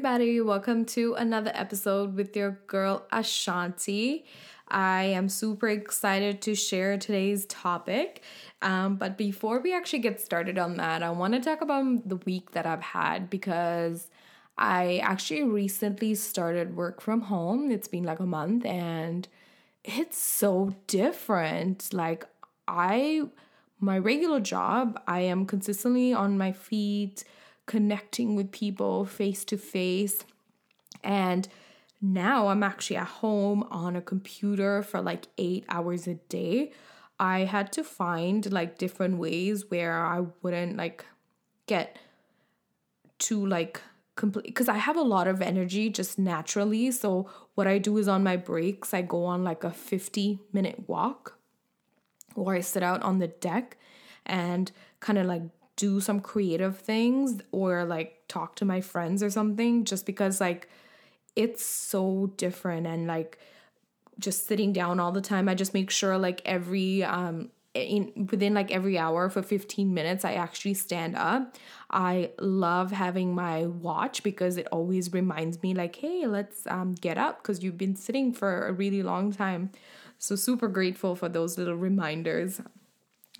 everybody. Welcome to another episode with your girl Ashanti. I am super excited to share today's topic. Um, but before we actually get started on that, I want to talk about the week that I've had because I actually recently started work from home. It's been like a month and it's so different. Like, I, my regular job, I am consistently on my feet connecting with people face to face. And now I'm actually at home on a computer for like eight hours a day. I had to find like different ways where I wouldn't like get to like complete because I have a lot of energy just naturally. So what I do is on my breaks, I go on like a 50 minute walk or I sit out on the deck and kind of like do some creative things or like talk to my friends or something just because like it's so different and like just sitting down all the time i just make sure like every um in within like every hour for 15 minutes i actually stand up. I love having my watch because it always reminds me like hey let's um, get up because you've been sitting for a really long time. So super grateful for those little reminders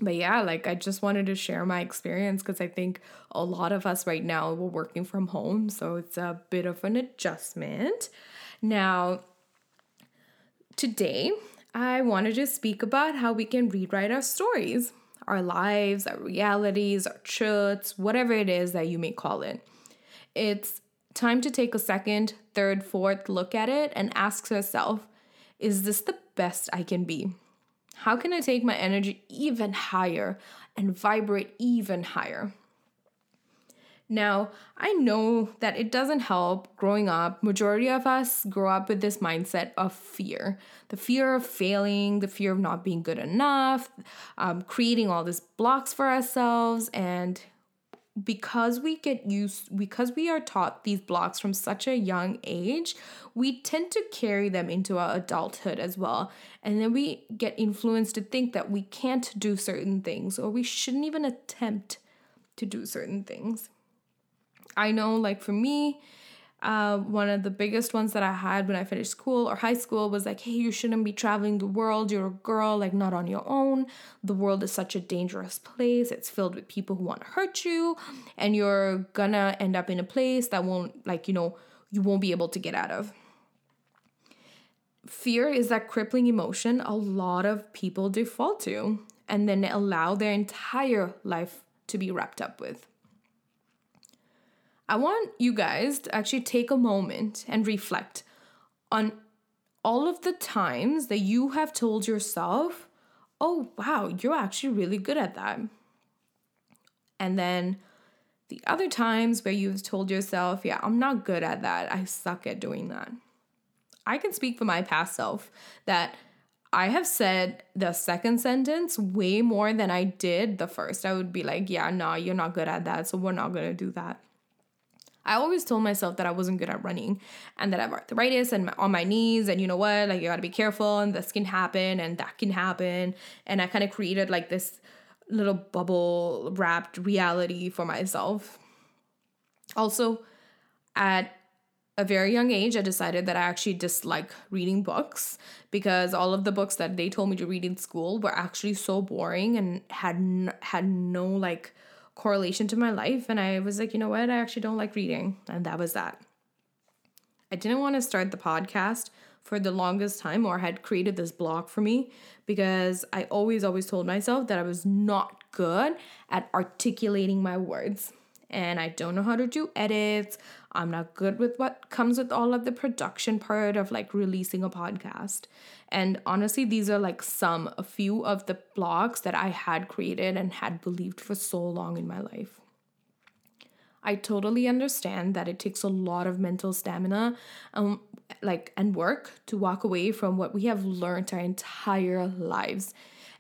but yeah, like I just wanted to share my experience because I think a lot of us right now we're working from home, so it's a bit of an adjustment. Now, today I wanted to speak about how we can rewrite our stories, our lives, our realities, our truths, whatever it is that you may call it. It's time to take a second, third, fourth look at it and ask yourself, is this the best I can be? How can I take my energy even higher and vibrate even higher? Now, I know that it doesn't help growing up. Majority of us grow up with this mindset of fear the fear of failing, the fear of not being good enough, um, creating all these blocks for ourselves, and because we get used because we are taught these blocks from such a young age we tend to carry them into our adulthood as well. And then we get influenced to think that we can't do certain things or we shouldn't even attempt to do certain things. I know like for me uh, one of the biggest ones that I had when I finished school or high school was like, hey, you shouldn't be traveling the world. You're a girl, like, not on your own. The world is such a dangerous place. It's filled with people who want to hurt you, and you're gonna end up in a place that won't, like, you know, you won't be able to get out of. Fear is that crippling emotion a lot of people default to and then allow their entire life to be wrapped up with. I want you guys to actually take a moment and reflect on all of the times that you have told yourself, oh, wow, you're actually really good at that. And then the other times where you've told yourself, yeah, I'm not good at that. I suck at doing that. I can speak for my past self that I have said the second sentence way more than I did the first. I would be like, yeah, no, you're not good at that. So we're not going to do that. I always told myself that I wasn't good at running and that I have arthritis and on my knees and you know what like you got to be careful and this can happen and that can happen and I kind of created like this little bubble wrapped reality for myself. Also at a very young age I decided that I actually dislike reading books because all of the books that they told me to read in school were actually so boring and had n- had no like correlation to my life. And I was like, you know what? I actually don't like reading. And that was that. I didn't want to start the podcast for the longest time or had created this blog for me because I always, always told myself that I was not good at articulating my words and I don't know how to do edits. I'm not good with what comes with all of the production part of like releasing a podcast. And honestly, these are like some, a few of the blogs that I had created and had believed for so long in my life. I totally understand that it takes a lot of mental stamina um like and work to walk away from what we have learned our entire lives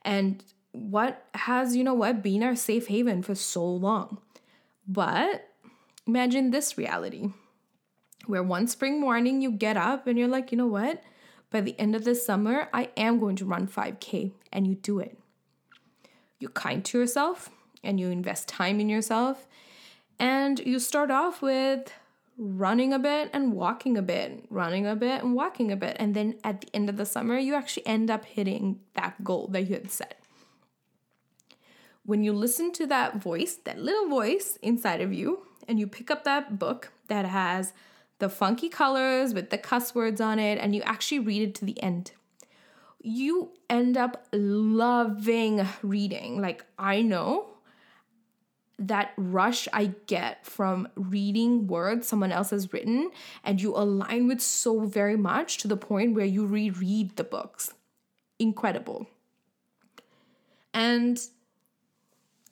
and what has you know what been our safe haven for so long. But imagine this reality where one spring morning you get up and you're like, you know what? By the end of the summer, I am going to run 5K, and you do it. You're kind to yourself and you invest time in yourself, and you start off with running a bit and walking a bit, running a bit and walking a bit. And then at the end of the summer, you actually end up hitting that goal that you had set. When you listen to that voice, that little voice inside of you, and you pick up that book that has the funky colors with the cuss words on it, and you actually read it to the end, you end up loving reading. Like, I know that rush I get from reading words someone else has written and you align with so very much to the point where you reread the books. Incredible. And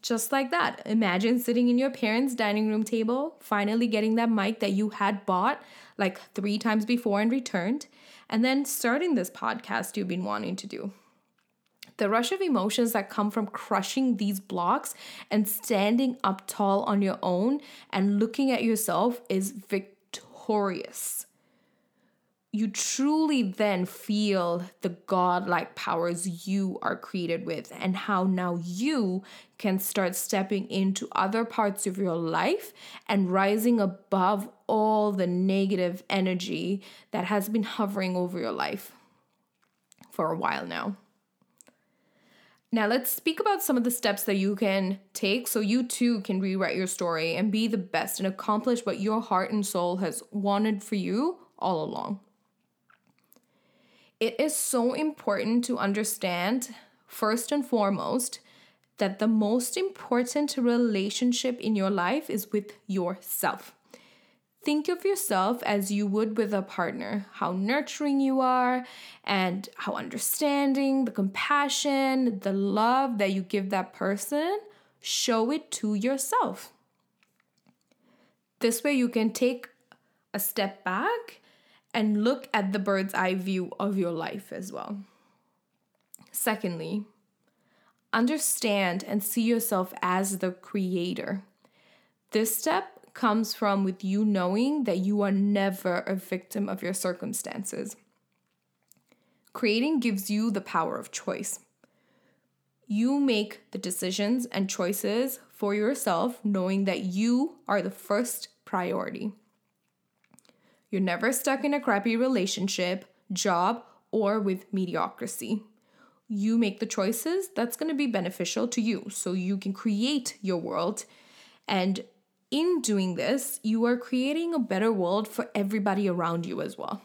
just like that, imagine sitting in your parents' dining room table, finally getting that mic that you had bought like three times before and returned, and then starting this podcast you've been wanting to do. The rush of emotions that come from crushing these blocks and standing up tall on your own and looking at yourself is victorious. You truly then feel the godlike powers you are created with, and how now you can start stepping into other parts of your life and rising above all the negative energy that has been hovering over your life for a while now. Now, let's speak about some of the steps that you can take so you too can rewrite your story and be the best and accomplish what your heart and soul has wanted for you all along. It is so important to understand, first and foremost, that the most important relationship in your life is with yourself. Think of yourself as you would with a partner, how nurturing you are, and how understanding, the compassion, the love that you give that person, show it to yourself. This way, you can take a step back and look at the bird's eye view of your life as well. Secondly, understand and see yourself as the creator. This step comes from with you knowing that you are never a victim of your circumstances. Creating gives you the power of choice. You make the decisions and choices for yourself, knowing that you are the first priority. You're never stuck in a crappy relationship, job, or with mediocrity. You make the choices that's going to be beneficial to you so you can create your world and in doing this, you are creating a better world for everybody around you as well.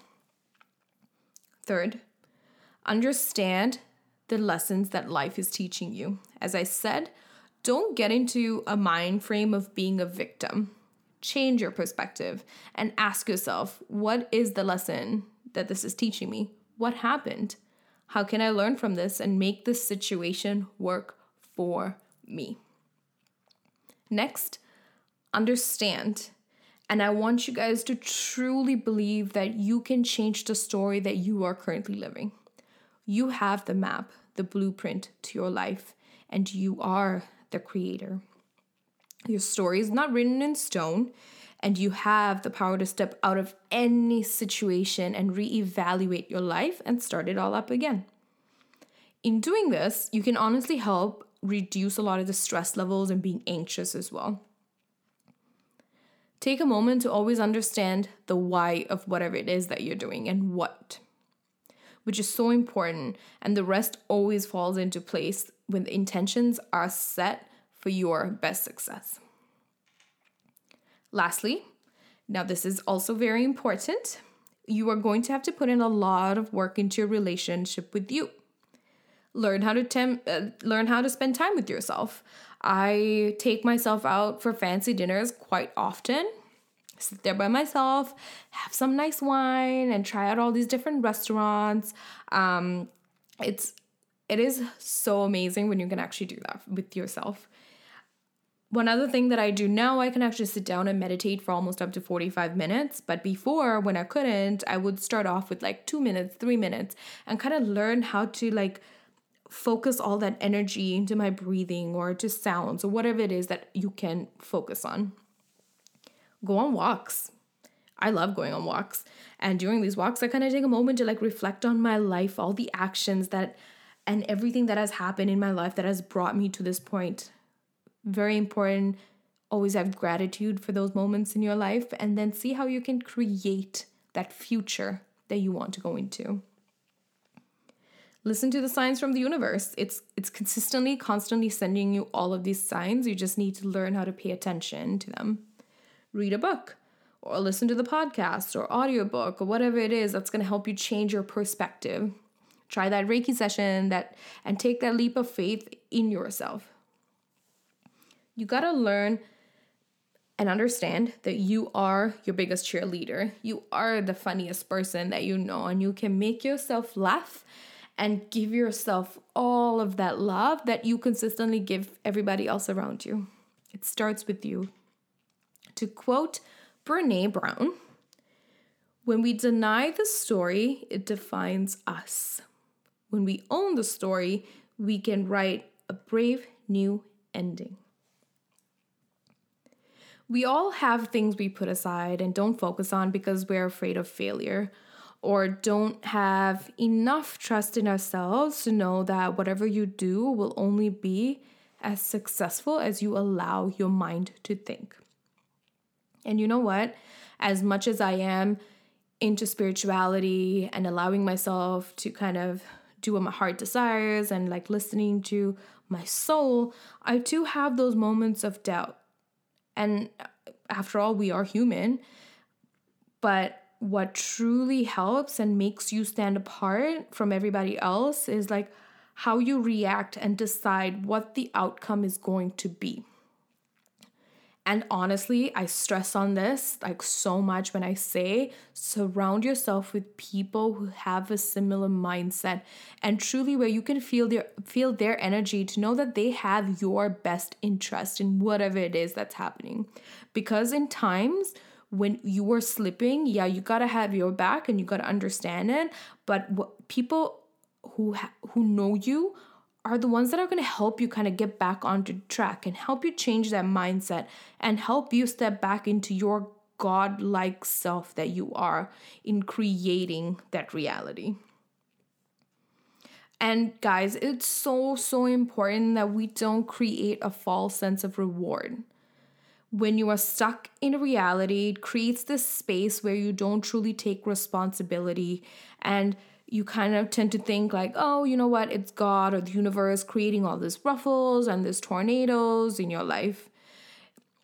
Third, understand the lessons that life is teaching you. As I said, don't get into a mind frame of being a victim. Change your perspective and ask yourself what is the lesson that this is teaching me? What happened? How can I learn from this and make this situation work for me? Next, understand. And I want you guys to truly believe that you can change the story that you are currently living. You have the map, the blueprint to your life, and you are the creator. Your story is not written in stone, and you have the power to step out of any situation and reevaluate your life and start it all up again. In doing this, you can honestly help reduce a lot of the stress levels and being anxious as well. Take a moment to always understand the why of whatever it is that you're doing and what, which is so important. And the rest always falls into place when the intentions are set for your best success. Lastly, now this is also very important. You are going to have to put in a lot of work into your relationship with you. Learn how to tem- uh, learn how to spend time with yourself. I take myself out for fancy dinners quite often. Sit there by myself, have some nice wine, and try out all these different restaurants. Um, it's it is so amazing when you can actually do that with yourself. One other thing that I do now, I can actually sit down and meditate for almost up to 45 minutes. But before, when I couldn't, I would start off with like two minutes, three minutes, and kind of learn how to like focus all that energy into my breathing or to sounds or whatever it is that you can focus on. Go on walks. I love going on walks. And during these walks, I kind of take a moment to like reflect on my life, all the actions that and everything that has happened in my life that has brought me to this point. Very important. Always have gratitude for those moments in your life and then see how you can create that future that you want to go into. Listen to the signs from the universe. It's it's consistently constantly sending you all of these signs. You just need to learn how to pay attention to them. Read a book or listen to the podcast or audiobook or whatever it is that's going to help you change your perspective. Try that Reiki session that and take that leap of faith in yourself. You got to learn and understand that you are your biggest cheerleader. You are the funniest person that you know, and you can make yourself laugh and give yourself all of that love that you consistently give everybody else around you. It starts with you. To quote Brene Brown, when we deny the story, it defines us. When we own the story, we can write a brave new ending. We all have things we put aside and don't focus on because we're afraid of failure or don't have enough trust in ourselves to know that whatever you do will only be as successful as you allow your mind to think. And you know what? As much as I am into spirituality and allowing myself to kind of do what my heart desires and like listening to my soul, I too have those moments of doubt and uh, after all, we are human. But what truly helps and makes you stand apart from everybody else is like how you react and decide what the outcome is going to be. And honestly, I stress on this like so much when I say surround yourself with people who have a similar mindset and truly where you can feel their feel their energy to know that they have your best interest in whatever it is that's happening. Because in times when you are slipping, yeah, you got to have your back and you got to understand it, but what people who ha- who know you are the ones that are going to help you kind of get back onto track and help you change that mindset and help you step back into your God-like self that you are in creating that reality. And guys, it's so, so important that we don't create a false sense of reward. When you are stuck in a reality, it creates this space where you don't truly take responsibility and you kind of tend to think like, oh, you know what, it's God or the universe creating all these ruffles and these tornadoes in your life.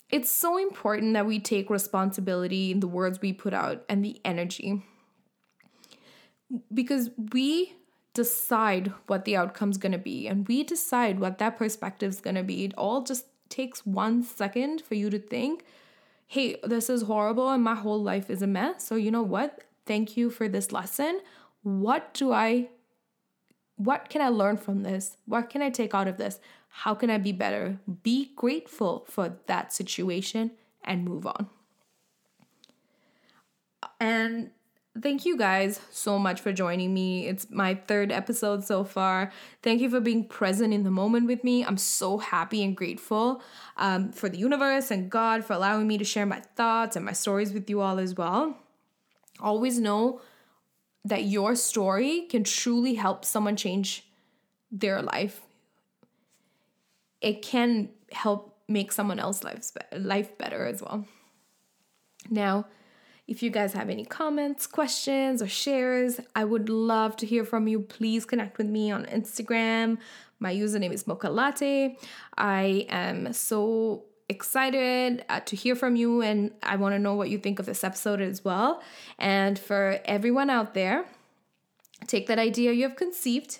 It's so important that we take responsibility in the words we put out and the energy. Because we decide what the outcome's gonna be and we decide what that perspective's gonna be. It all just takes one second for you to think, hey, this is horrible and my whole life is a mess. So, you know what? Thank you for this lesson what do I what can I learn from this? What can I take out of this? How can I be better? Be grateful for that situation and move on. And thank you guys so much for joining me. It's my third episode so far. Thank you for being present in the moment with me. I'm so happy and grateful um, for the universe and God for allowing me to share my thoughts and my stories with you all as well. Always know that your story can truly help someone change their life. It can help make someone else's life better as well. Now, if you guys have any comments, questions, or shares, I would love to hear from you. Please connect with me on Instagram. My username is Mocha Latte. I am so excited uh, to hear from you, and I want to know what you think of this episode as well. And for everyone out there, take that idea you have conceived,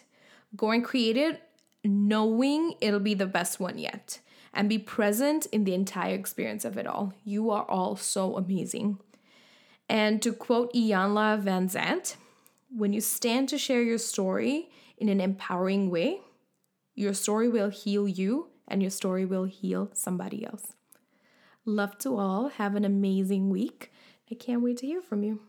go and create it, knowing it'll be the best one yet, and be present in the entire experience of it all. You are all so amazing. And to quote Iyanla Vanzant, when you stand to share your story in an empowering way, your story will heal you and your story will heal somebody else. Love to all. Have an amazing week. I can't wait to hear from you.